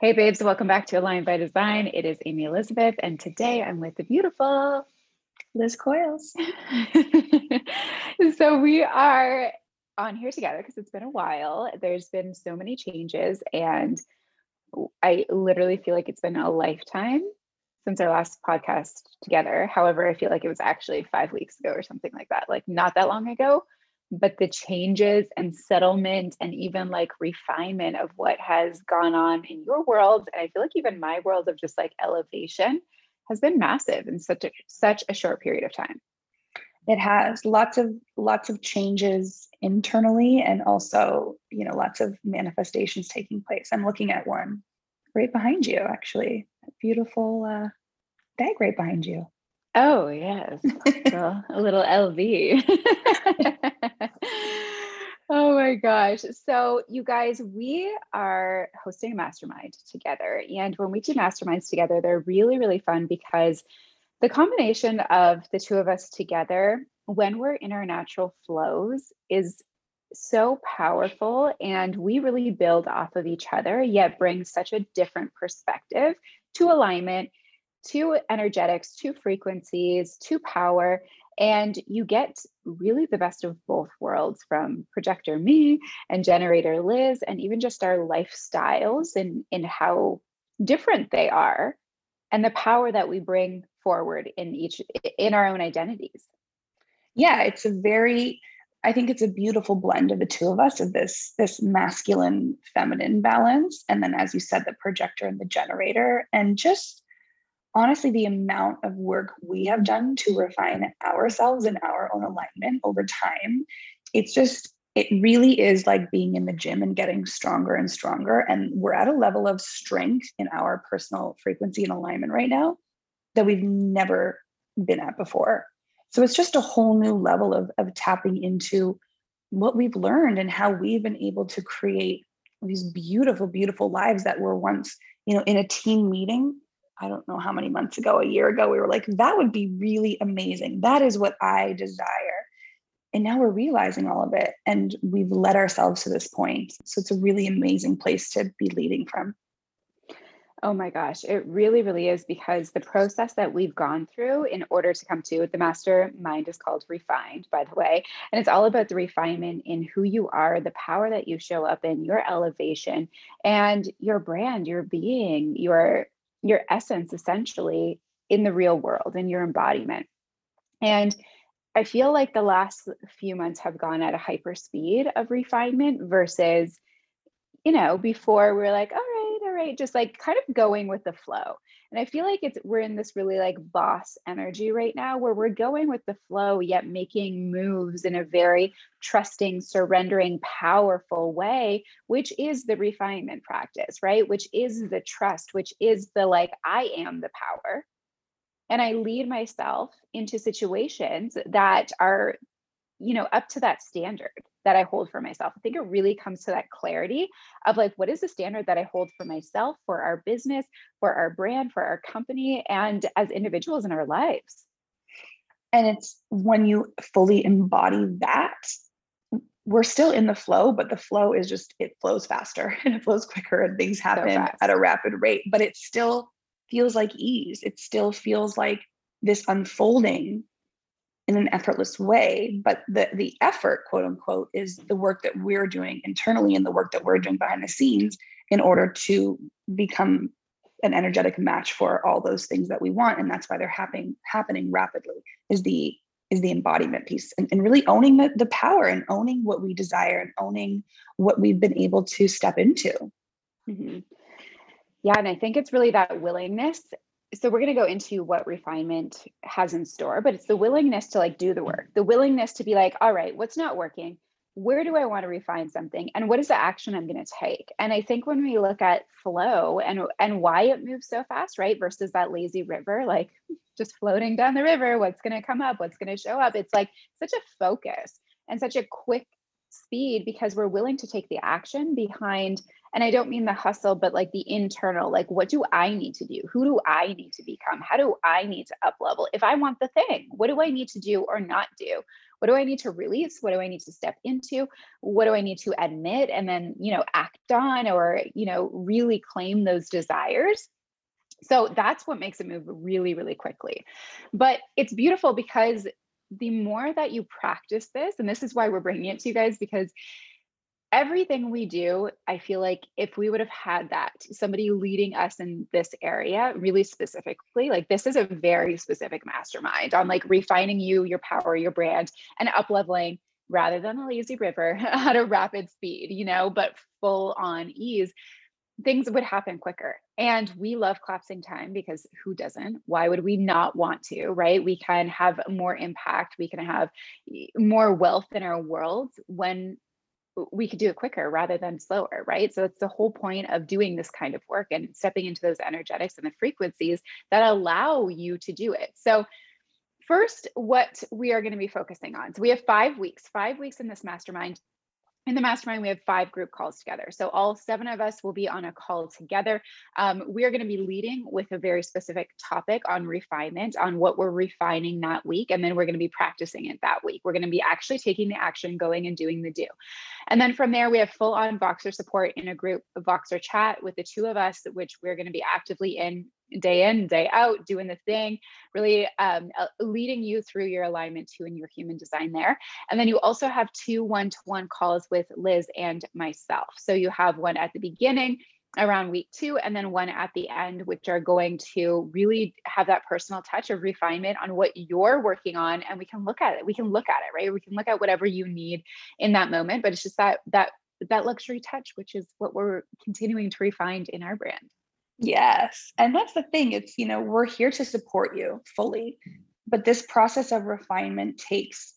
Hey, babes, welcome back to Aligned by Design. It is Amy Elizabeth, and today I'm with the beautiful Liz Coils. so, we are on here together because it's been a while. There's been so many changes, and I literally feel like it's been a lifetime since our last podcast together. However, I feel like it was actually five weeks ago or something like that, like not that long ago but the changes and settlement and even like refinement of what has gone on in your world and i feel like even my world of just like elevation has been massive in such a such a short period of time. It has lots of lots of changes internally and also you know lots of manifestations taking place. I'm looking at one right behind you actually. A beautiful uh, bag right behind you Oh, yes. well, a little LV. oh my gosh. So, you guys, we are hosting a mastermind together. And when we do masterminds together, they're really, really fun because the combination of the two of us together, when we're in our natural flows, is so powerful. And we really build off of each other, yet bring such a different perspective to alignment two energetics, two frequencies, two power, and you get really the best of both worlds from projector me and generator Liz, and even just our lifestyles and in how different they are, and the power that we bring forward in each in our own identities. Yeah, it's a very I think it's a beautiful blend of the two of us of this this masculine feminine balance and then as you said the projector and the generator and just honestly the amount of work we have done to refine ourselves and our own alignment over time it's just it really is like being in the gym and getting stronger and stronger. And we're at a level of strength in our personal frequency and alignment right now that we've never been at before. So it's just a whole new level of, of tapping into what we've learned and how we've been able to create these beautiful beautiful lives that were once you know in a team meeting I don't know how many months ago, a year ago, we were like, that would be really amazing. That is what I desire. And now we're realizing all of it and we've led ourselves to this point. So it's a really amazing place to be leading from. Oh my gosh, it really, really is because the process that we've gone through in order to come to the mastermind is called Refined, by the way. And it's all about the refinement in who you are, the power that you show up in, your elevation, and your brand, your being, your your essence essentially in the real world in your embodiment. And i feel like the last few months have gone at a hyper speed of refinement versus you know before we are like all right all right just like kind of going with the flow and I feel like it's we're in this really like boss energy right now where we're going with the flow, yet making moves in a very trusting, surrendering, powerful way, which is the refinement practice, right? Which is the trust, which is the like, I am the power. And I lead myself into situations that are, you know, up to that standard that I hold for myself. I think it really comes to that clarity of like, what is the standard that I hold for myself, for our business, for our brand, for our company, and as individuals in our lives. And it's when you fully embody that, we're still in the flow, but the flow is just, it flows faster and it flows quicker and things happen so at a rapid rate, but it still feels like ease. It still feels like this unfolding in an effortless way but the the effort quote unquote is the work that we're doing internally and the work that we're doing behind the scenes in order to become an energetic match for all those things that we want and that's why they're happening happening rapidly is the is the embodiment piece and, and really owning the, the power and owning what we desire and owning what we've been able to step into. Mm-hmm. Yeah, and I think it's really that willingness. So we're going to go into what refinement has in store, but it's the willingness to like do the work, the willingness to be like, all right, what's not working? where do I want to refine something and what is the action I'm going to take? And I think when we look at flow and and why it moves so fast, right, versus that lazy river, like just floating down the river, what's going to come up, what's going to show up? It's like such a focus and such a quick speed because we're willing to take the action behind and I don't mean the hustle, but like the internal, like what do I need to do? Who do I need to become? How do I need to up level? If I want the thing, what do I need to do or not do? What do I need to release? What do I need to step into? What do I need to admit and then, you know, act on or, you know, really claim those desires? So that's what makes it move really, really quickly. But it's beautiful because the more that you practice this, and this is why we're bringing it to you guys, because everything we do, I feel like if we would have had that, somebody leading us in this area really specifically, like this is a very specific mastermind on like refining you, your power, your brand, and up leveling rather than a lazy river at a rapid speed, you know, but full on ease. Things would happen quicker. And we love collapsing time because who doesn't? Why would we not want to, right? We can have more impact. We can have more wealth in our world when we could do it quicker rather than slower, right? So it's the whole point of doing this kind of work and stepping into those energetics and the frequencies that allow you to do it. So first, what we are going to be focusing on. So we have five weeks, five weeks in this mastermind in the mastermind, we have five group calls together. So all seven of us will be on a call together. Um, we are going to be leading with a very specific topic on refinement, on what we're refining that week. And then we're going to be practicing it that week. We're going to be actually taking the action, going and doing the do. And then from there, we have full on Voxer support in a group Voxer chat with the two of us, which we're going to be actively in day in day out doing the thing really um, leading you through your alignment to and your human design there. And then you also have two one-to-one calls with liz and myself. So you have one at the beginning around week two and then one at the end which are going to really have that personal touch of refinement on what you're working on and we can look at it we can look at it right? We can look at whatever you need in that moment but it's just that that that luxury touch which is what we're continuing to refine in our brand Yes. And that's the thing. It's, you know, we're here to support you fully. But this process of refinement takes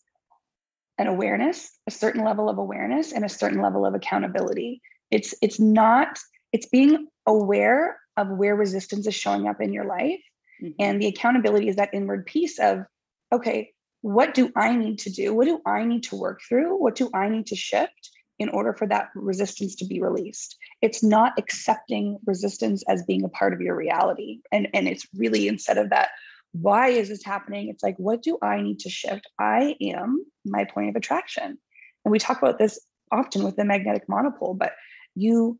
an awareness, a certain level of awareness and a certain level of accountability. It's it's not it's being aware of where resistance is showing up in your life mm-hmm. and the accountability is that inward piece of okay, what do I need to do? What do I need to work through? What do I need to shift? In order for that resistance to be released. It's not accepting resistance as being a part of your reality. And, and it's really instead of that, why is this happening? It's like, what do I need to shift? I am my point of attraction. And we talk about this often with the magnetic monopole, but you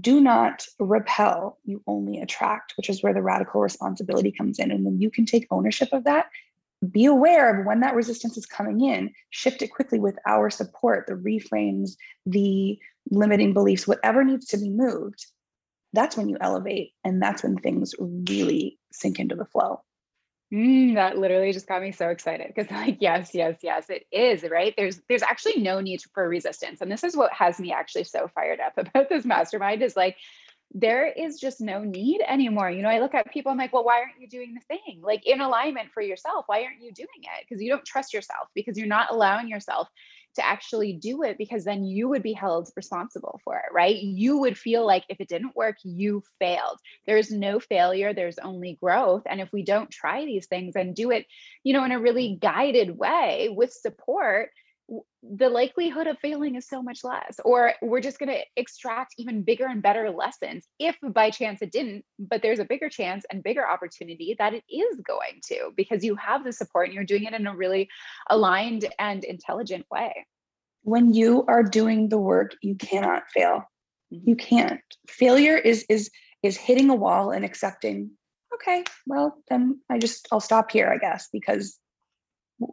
do not repel, you only attract, which is where the radical responsibility comes in. And when you can take ownership of that be aware of when that resistance is coming in, shift it quickly with our support, the reframes, the limiting beliefs, whatever needs to be moved. That's when you elevate, and that's when things really sink into the flow. Mm, that literally just got me so excited because like yes yes yes it is right there's there's actually no need for resistance and this is what has me actually so fired up about this mastermind is like there is just no need anymore. You know, I look at people, I'm like, well, why aren't you doing the thing? Like in alignment for yourself, why aren't you doing it? Because you don't trust yourself, because you're not allowing yourself to actually do it, because then you would be held responsible for it, right? You would feel like if it didn't work, you failed. There's no failure, there's only growth. And if we don't try these things and do it, you know, in a really guided way with support, the likelihood of failing is so much less or we're just going to extract even bigger and better lessons if by chance it didn't but there's a bigger chance and bigger opportunity that it is going to because you have the support and you're doing it in a really aligned and intelligent way. When you are doing the work you cannot fail. Mm-hmm. you can't. Failure is is is hitting a wall and accepting okay well then i just i'll stop here i guess because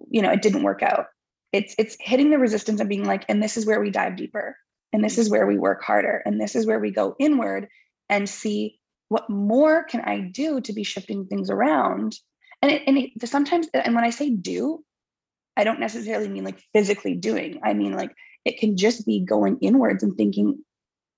you know it didn't work out it's it's hitting the resistance and being like and this is where we dive deeper and this is where we work harder and this is where we go inward and see what more can i do to be shifting things around and it, and it, sometimes and when i say do I don't necessarily mean like physically doing. I mean like it can just be going inwards and thinking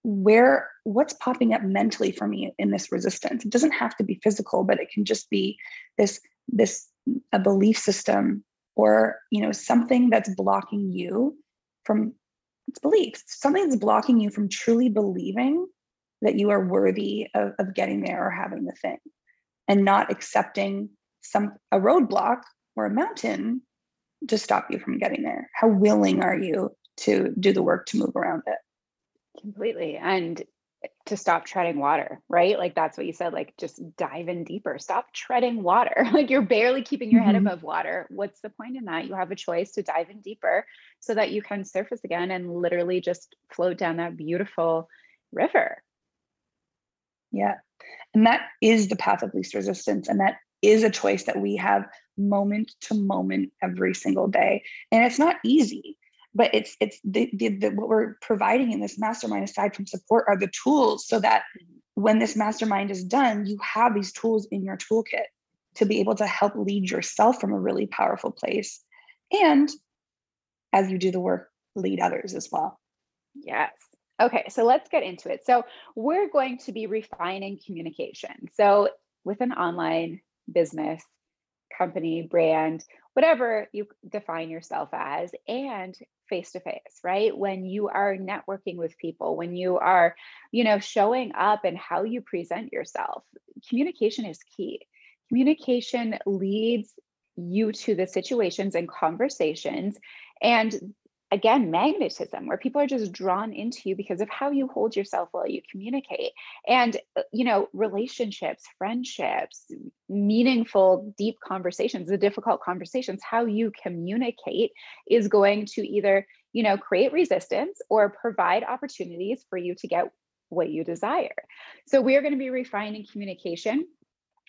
where what's popping up mentally for me in this resistance. It doesn't have to be physical, but it can just be this this a belief system or you know something that's blocking you from it's beliefs something that's blocking you from truly believing that you are worthy of, of getting there or having the thing and not accepting some a roadblock or a mountain to stop you from getting there. How willing are you to do the work to move around it? Completely. And to stop treading water, right? Like that's what you said, like just dive in deeper. Stop treading water. Like you're barely keeping your mm-hmm. head above water. What's the point in that? You have a choice to dive in deeper so that you can surface again and literally just float down that beautiful river. Yeah. And that is the path of least resistance. And that is a choice that we have moment to moment every single day. And it's not easy but it's it's the, the, the, what we're providing in this mastermind aside from support are the tools so that mm-hmm. when this mastermind is done you have these tools in your toolkit to be able to help lead yourself from a really powerful place and as you do the work lead others as well. Yes. Okay so let's get into it. So we're going to be refining communication. So with an online business company brand whatever you define yourself as and face to face right? When you are networking with people when you are you know showing up and how you present yourself communication is key. Communication leads you to the situations and conversations and again magnetism where people are just drawn into you because of how you hold yourself while you communicate. And uh, you know relationships friendships meaningful deep conversations the difficult conversations how you communicate is going to either you know create resistance or provide opportunities for you to get what you desire. So we are going to be refining communication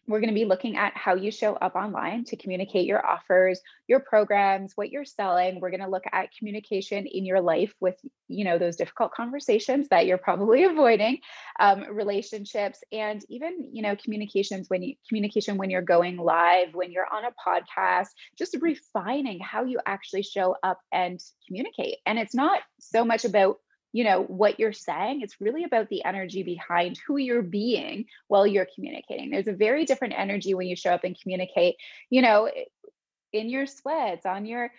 we're going to be looking at how you show up online to communicate your offers, your programs, what you're selling. We're going to look at communication in your life with, you know, those difficult conversations that you're probably avoiding, um, relationships, and even, you know, communications when you communication when you're going live, when you're on a podcast, just refining how you actually show up and communicate. And it's not so much about you know what you're saying it's really about the energy behind who you're being while you're communicating. There's a very different energy when you show up and communicate you know in your sweats on your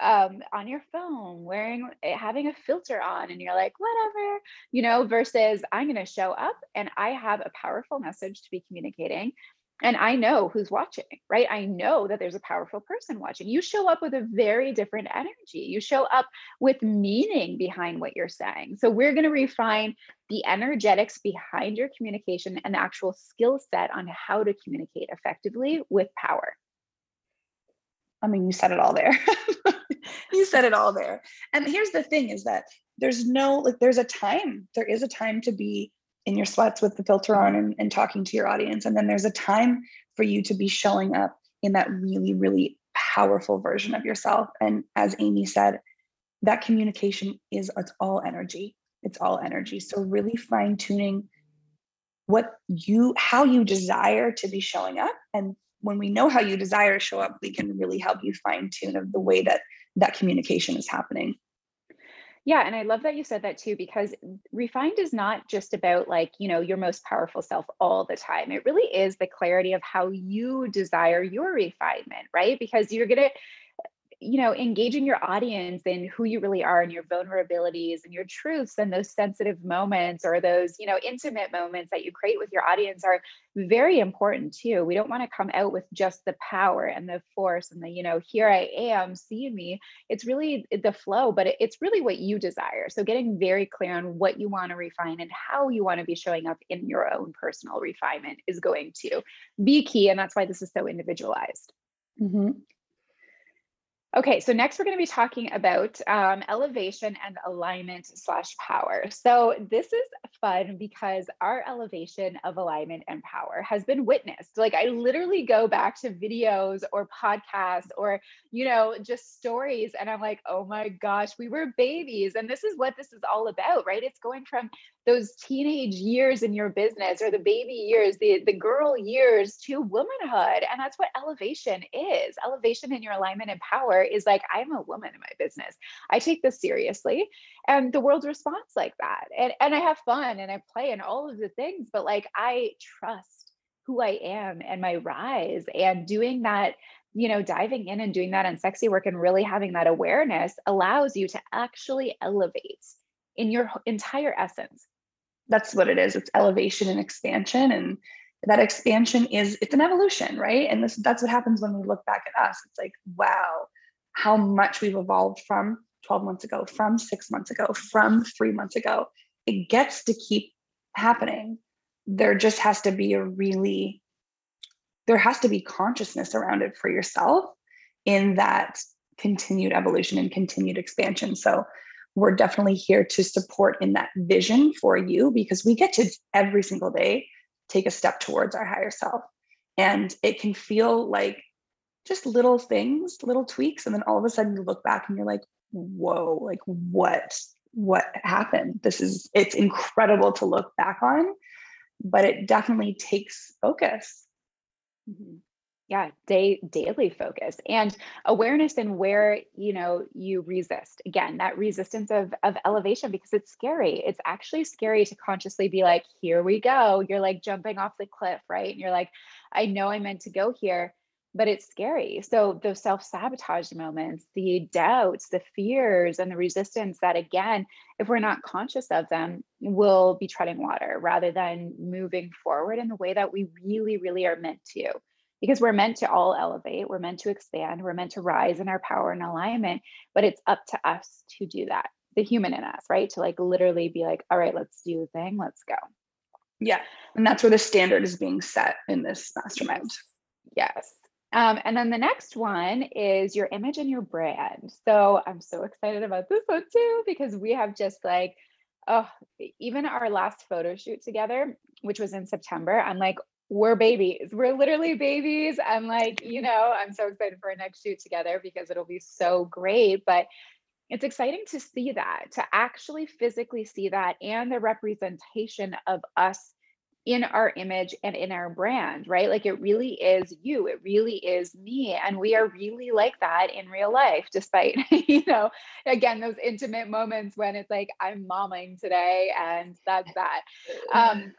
um on your phone wearing eh, having a filter on and you're like whatever you know versus i'm going to show up and i have a powerful message to be communicating and I know who's watching, right? I know that there's a powerful person watching. You show up with a very different energy. You show up with meaning behind what you're saying. So, we're going to refine the energetics behind your communication and the actual skill set on how to communicate effectively with power. I mean, you said it all there. you said it all there. And here's the thing is that there's no, like, there's a time, there is a time to be in your sweats with the filter on and, and talking to your audience. And then there's a time for you to be showing up in that really, really powerful version of yourself. And as Amy said, that communication is it's all energy. It's all energy. So really fine tuning what you how you desire to be showing up and when we know how you desire to show up we can really help you fine tune of the way that that communication is happening yeah, and I love that you said that too, because refined is not just about like, you know, your most powerful self all the time. It really is the clarity of how you desire your refinement, right? Because you're going to you know engaging your audience in who you really are and your vulnerabilities and your truths and those sensitive moments or those you know intimate moments that you create with your audience are very important too. We don't want to come out with just the power and the force and the you know here i am see me. It's really the flow but it's really what you desire. So getting very clear on what you want to refine and how you want to be showing up in your own personal refinement is going to be key and that's why this is so individualized. Mm-hmm. Okay, so next we're going to be talking about um, elevation and alignment slash power. So this is fun because our elevation of alignment and power has been witnessed. Like I literally go back to videos or podcasts or, you know, just stories and I'm like, oh my gosh, we were babies. And this is what this is all about, right? It's going from those teenage years in your business or the baby years, the, the girl years to womanhood. And that's what elevation is. Elevation in your alignment and power is like, I'm a woman in my business. I take this seriously. And the world responds like that. And, and I have fun and I play and all of the things, but like I trust who I am and my rise and doing that you know, diving in and doing that unsexy work and really having that awareness allows you to actually elevate in your entire essence. That's what it is. It's elevation and expansion and that expansion is it's an evolution right? And this that's what happens when we look back at us. It's like wow how much we've evolved from 12 months ago from 6 months ago from 3 months ago. It gets to keep happening. There just has to be a really there has to be consciousness around it for yourself in that continued evolution and continued expansion so we're definitely here to support in that vision for you because we get to every single day take a step towards our higher self. And it can feel like just little things, little tweaks. And then all of a sudden you look back and you're like, whoa, like what, what happened? This is, it's incredible to look back on, but it definitely takes focus. Mm-hmm. Yeah day daily focus and awareness in where you know you resist. Again that resistance of of elevation because it's scary. It's actually scary to consciously be like here we go. You're like jumping off the cliff right? And you're like i know i meant to go here but it's scary so those self-sabotage moments the doubts the fears and the resistance that again if we're not conscious of them will be treading water rather than moving forward in the way that we really really are meant to because we're meant to all elevate, we're meant to expand, we're meant to rise in our power and alignment, but it's up to us to do that. The human in us, right? To like literally be like, all right, let's do the thing, let's go. Yeah. And that's where the standard is being set in this mastermind. Yes. Um, and then the next one is your image and your brand. So I'm so excited about this one too, because we have just like, oh, even our last photo shoot together, which was in September, I'm like, we're babies. We're literally babies. I'm like, you know, I'm so excited for our next shoot together because it'll be so great. But it's exciting to see that, to actually physically see that and the representation of us in our image and in our brand, right? Like it really is you, it really is me. And we are really like that in real life, despite, you know, again, those intimate moments when it's like, I'm momming today and that's that. Um,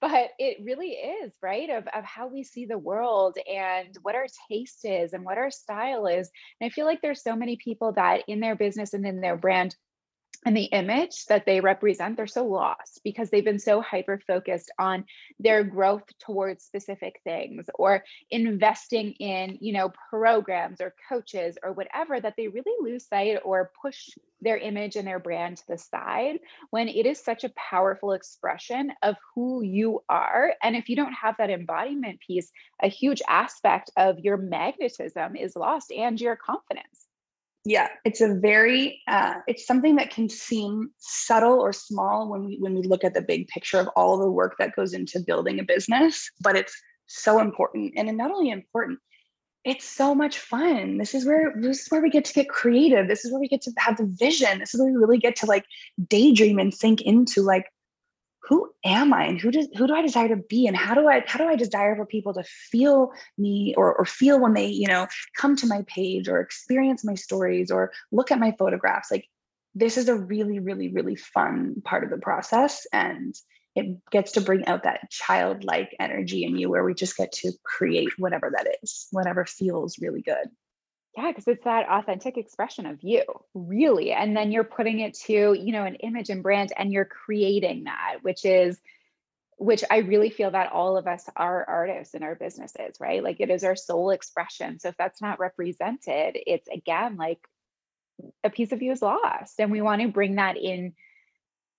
but it really is, right? Of, of how we see the world and what our taste is and what our style is. And I feel like there's so many people that in their business and in their brand and the image that they represent they're so lost because they've been so hyper focused on their growth towards specific things or investing in you know programs or coaches or whatever that they really lose sight or push their image and their brand to the side when it is such a powerful expression of who you are. And if you don't have that embodiment piece a huge aspect of your magnetism is lost and your confidence yeah it's a very uh, it's something that can seem subtle or small when we when we look at the big picture of all the work that goes into building a business but it's so important. And not only important it's so much fun. This is where this is where we get to get creative. This is where we get to have the vision. This is where we really get to like daydream and sink into like who am I? And who does who do I desire to be? And how do I how do I desire for people to feel me or or feel when they you know come to my page or experience my stories or look at my photographs? Like this is a really really really fun part of the process and it gets to bring out that childlike energy in you where we just get to create whatever that is whatever feels really good yeah, because it's that authentic expression of you, really. And then you're putting it to, you know, an image and brand and you're creating that, which is which I really feel that all of us are artists in our businesses, right? Like it is our soul expression. So if that's not represented, it's again like a piece of you is lost. And we want to bring that in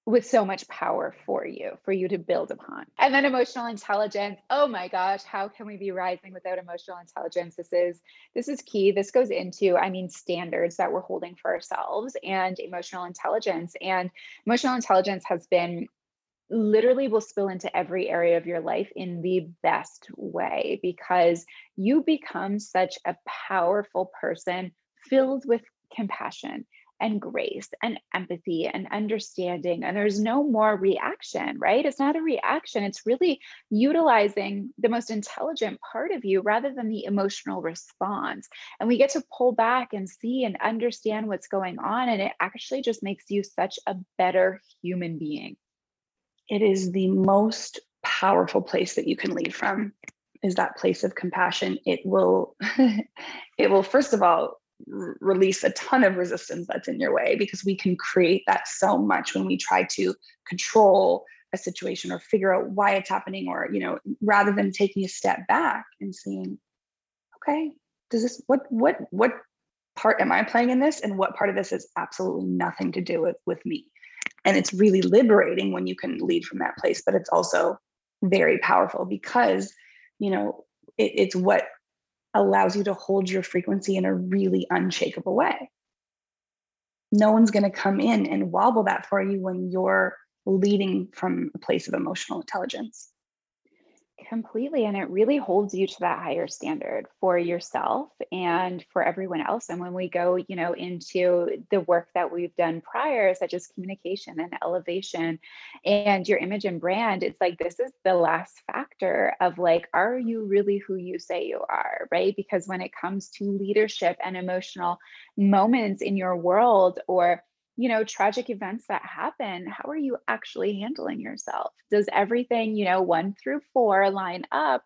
with so much power for you for you to build upon. And then emotional intelligence. Oh my gosh how can we be rising without emotional intelligence? This is this is key. This goes into i mean standards that we're holding for ourselves and emotional intelligence. And emotional intelligence has been literally will spill into every area of your life in the best way because you become such a powerful person filled with compassion and grace and empathy and understanding. And there's no more reaction, right? It's not a reaction. It's really utilizing the most intelligent part of you rather than the emotional response. And we get to pull back and see and understand what's going on. And it actually just makes you such a better human being. It is the most powerful place that you can lead from is that place of compassion it will it will first of all r- release a ton of resistance that's in your way because we can create that so much when we try to control a situation or figure out why it's happening or you know rather than taking a step back and seeing okay does this what what what part am i playing in this and what part of this is absolutely nothing to do with with me? And it's really liberating when you can lead from that place but it's also very powerful because you know it, it's what allows you to hold your frequency in a really unshakable way. No one's going to come in and wobble that for you when you're leading from a place of emotional intelligence Completely. And it really holds you to that higher standard for yourself and for everyone else. And when we go, you know, into the work that we've done prior, such as communication and elevation and your image and brand, it's like this is the last factor of like, are you really who you say you are? Right. Because when it comes to leadership and emotional moments in your world or you know tragic events that happen how are you actually handling yourself? Does everything you know 1 through 4 line up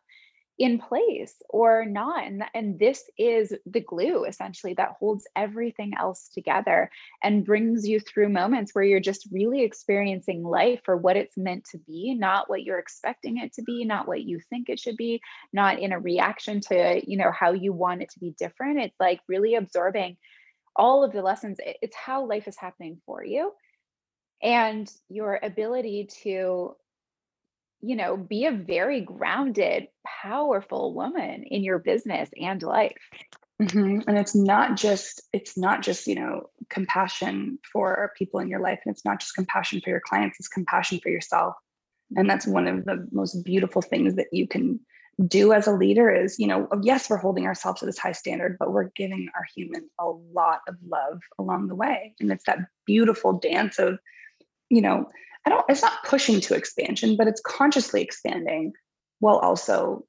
in place or not? And, and this is the glue essentially that holds everything else together and brings you through moments where you're just really experiencing life for what it's meant to be not what you're expecting it to be not what you think it should be not in a reaction to you know how you want it to be different. It's like really absorbing all of the lessons it's how life is happening for you and your ability to you know be a very grounded powerful woman in your business and life mm-hmm. and it's not just it's not just you know compassion for people in your life and it's not just compassion for your clients it's compassion for yourself and that's one of the most beautiful things that you can do as a leader is, you know, yes, we're holding ourselves to this high standard, but we're giving our human a lot of love along the way. And it's that beautiful dance of, you know, I don't, it's not pushing to expansion, but it's consciously expanding while also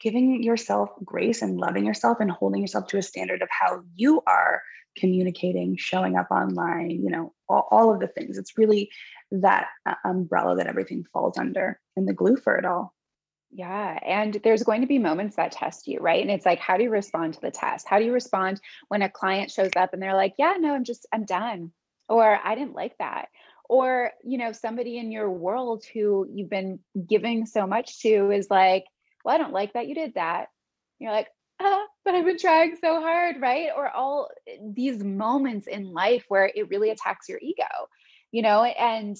giving yourself grace and loving yourself and holding yourself to a standard of how you are communicating, showing up online, you know, all, all of the things. It's really that uh, umbrella that everything falls under and the glue for it all. Yeah. And there's going to be moments that test you, right? And it's like, how do you respond to the test? How do you respond when a client shows up and they're like, yeah, no, I'm just, I'm done. Or I didn't like that. Or, you know, somebody in your world who you've been giving so much to is like, well, I don't like that you did that. You're like, ah, but I've been trying so hard, right? Or all these moments in life where it really attacks your ego, you know, and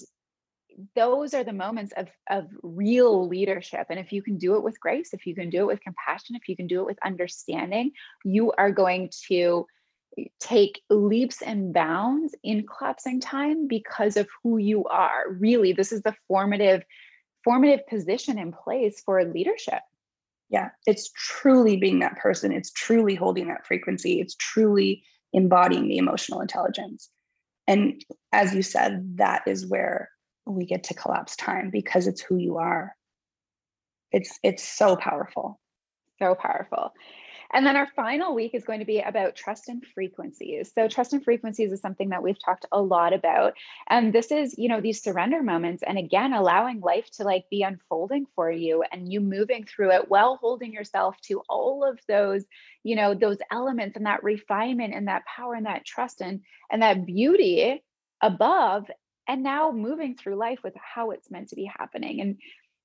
those are the moments of of real leadership and if you can do it with grace if you can do it with compassion if you can do it with understanding you are going to eh, take leaps and bounds in collapsing time because of who you are. Really this is the formative formative position in place for leadership. Yeah it's truly being that person. It's truly holding that frequency. It's truly embodying the emotional intelligence. And as you said that is where we get to collapse time because it's who you are it's it's so powerful so powerful and then our final week is going to be about trust and frequencies. So trust and frequencies is something that we've talked a lot about. And this is, you know, these surrender moments and again allowing life to like be unfolding for you and you moving through it while holding yourself to all of those, you know, those elements and that refinement and that power and that trust and and that beauty above and now moving through life with how it's meant to be happening. And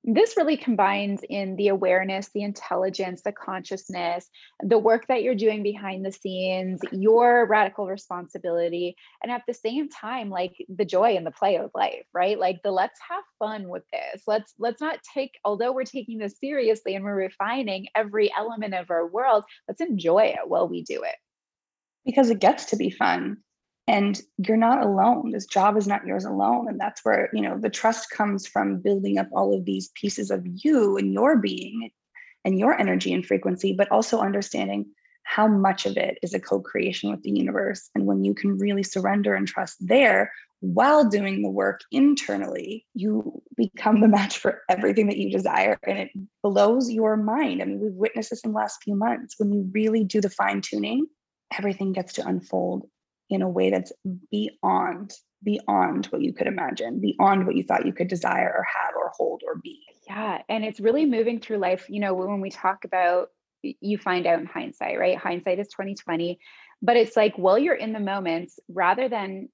this really combines in the awareness, the intelligence, the consciousness, the work that you're doing behind the scenes, your radical responsibility, and at the same time, like the joy and the play of life, right? Like the let's have fun with this. Let's let's not take, although we're taking this seriously and we're refining every element of our world, let's enjoy it while we do it. Because it gets to be fun and you're not alone this job is not yours alone and that's where you know the trust comes from building up all of these pieces of you and your being and your energy and frequency but also understanding how much of it is a co-creation with the universe and when you can really surrender and trust there while doing the work internally, you become the match for everything that you desire. And it blows your mind. I mean, we've witnessed this in the last few months. When you really do the fine tuning, everything gets to unfold in a way that's beyond beyond what you could imagine beyond what you thought you could desire or have or hold or be. Yeah and it's really moving through life you know when we talk about you find out in hindsight right? Hindsight is 2020 but it's like while you're in the moments rather than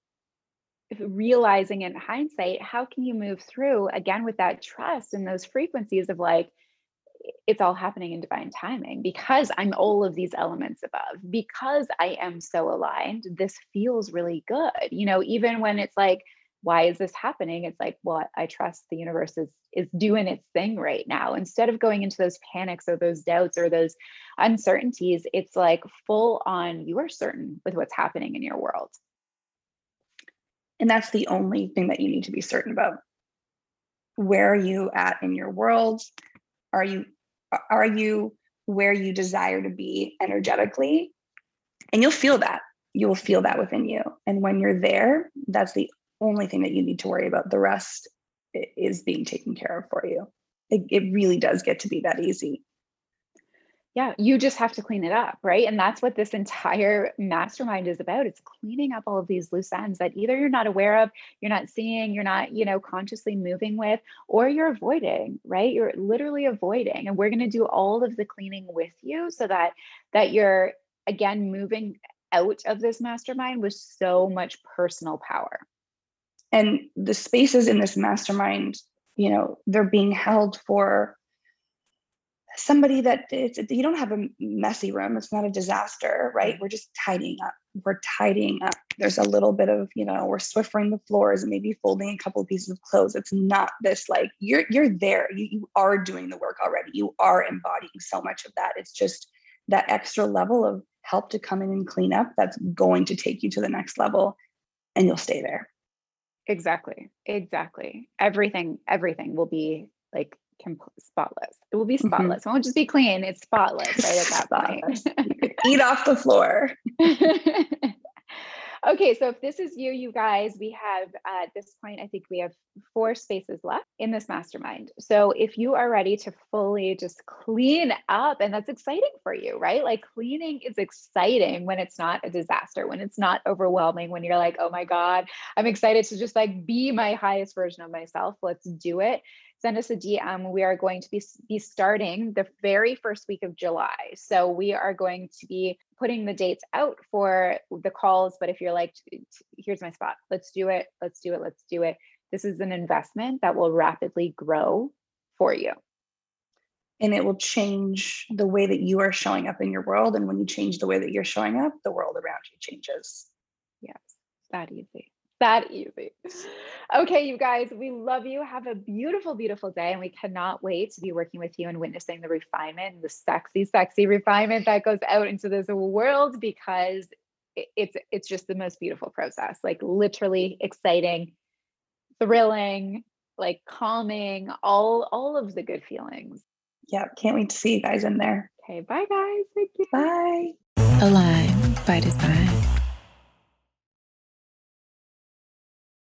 realizing in hindsight, how can you move through again with that trust and those frequencies of like, it's all happening in divine timing because I'm all of these elements above, because I am so aligned. This feels really good. You know, even when it's like, why is this happening? It's like, well, I trust the universe is is doing its thing right now. Instead of going into those panics or those doubts or those uncertainties, it's like full on, you are certain with what's happening in your world. And that's the only thing that you need to be certain about. Where are you at in your world? Are you are you where you desire to be energetically? And you'll feel that. You will feel that within you. And when you're there, that's the only thing that you need to worry about. The rest is being taken care of for you. It, it really does get to be that easy yeah you just have to clean it up right? And that's what this entire mastermind is about it's cleaning up all of these loose ends that either you're not aware of you're not seeing you're not you know consciously moving with or you're avoiding right? You're literally avoiding and we're going to do all of the cleaning with you so that that you're again moving out of this mastermind with so much personal power. And the spaces in this mastermind you know they're being held for somebody that it's you don't have a messy room. It's not a disaster right? We're just tidying up. We're tidying up. There's a little bit of you know we're swiffering the floors and maybe folding a couple of pieces of clothes. It's not this like you're you're there. You, you are doing the work already. You are embodying so much of that. It's just that extra level of help to come in and clean up that's going to take you to the next level and you'll stay there. Exactly. Exactly. Everything everything will be like spotless. It will be mm-hmm. spotless. Mm-hmm. It won't just be clean. It's spotless right at that point. Eat off the floor. okay, so if this is you, you guys, we have uh, at this point, I think we have four spaces left in this mastermind. So if you are ready to fully just clean up, and that's exciting for you, right? Like cleaning is exciting when it's not a disaster, when it's not overwhelming, when you're like, oh my God, I'm excited to just like be my highest version of myself. Let's do it send us a DM. We are going to be, be starting the very first week of July. So we are going to be putting the dates out for the calls. But if you're like, here's my spot, let's do it, let's do it, let's do it. This is an investment that will rapidly grow for you. And it will change the way that you are showing up in your world. And when you change the way that you're showing up, the world around you changes. Yes, that easy that easy. Okay, you guys, we love you. Have a beautiful, beautiful day. And we cannot wait to be working with you and witnessing the refinement, the sexy, sexy refinement that goes out into this world because it's it's just the most beautiful process. Like literally exciting, thrilling, like calming, all all of the good feelings. Yeah, can't wait to see you guys in there. Okay, bye guys. Thank you. Bye. Align by design.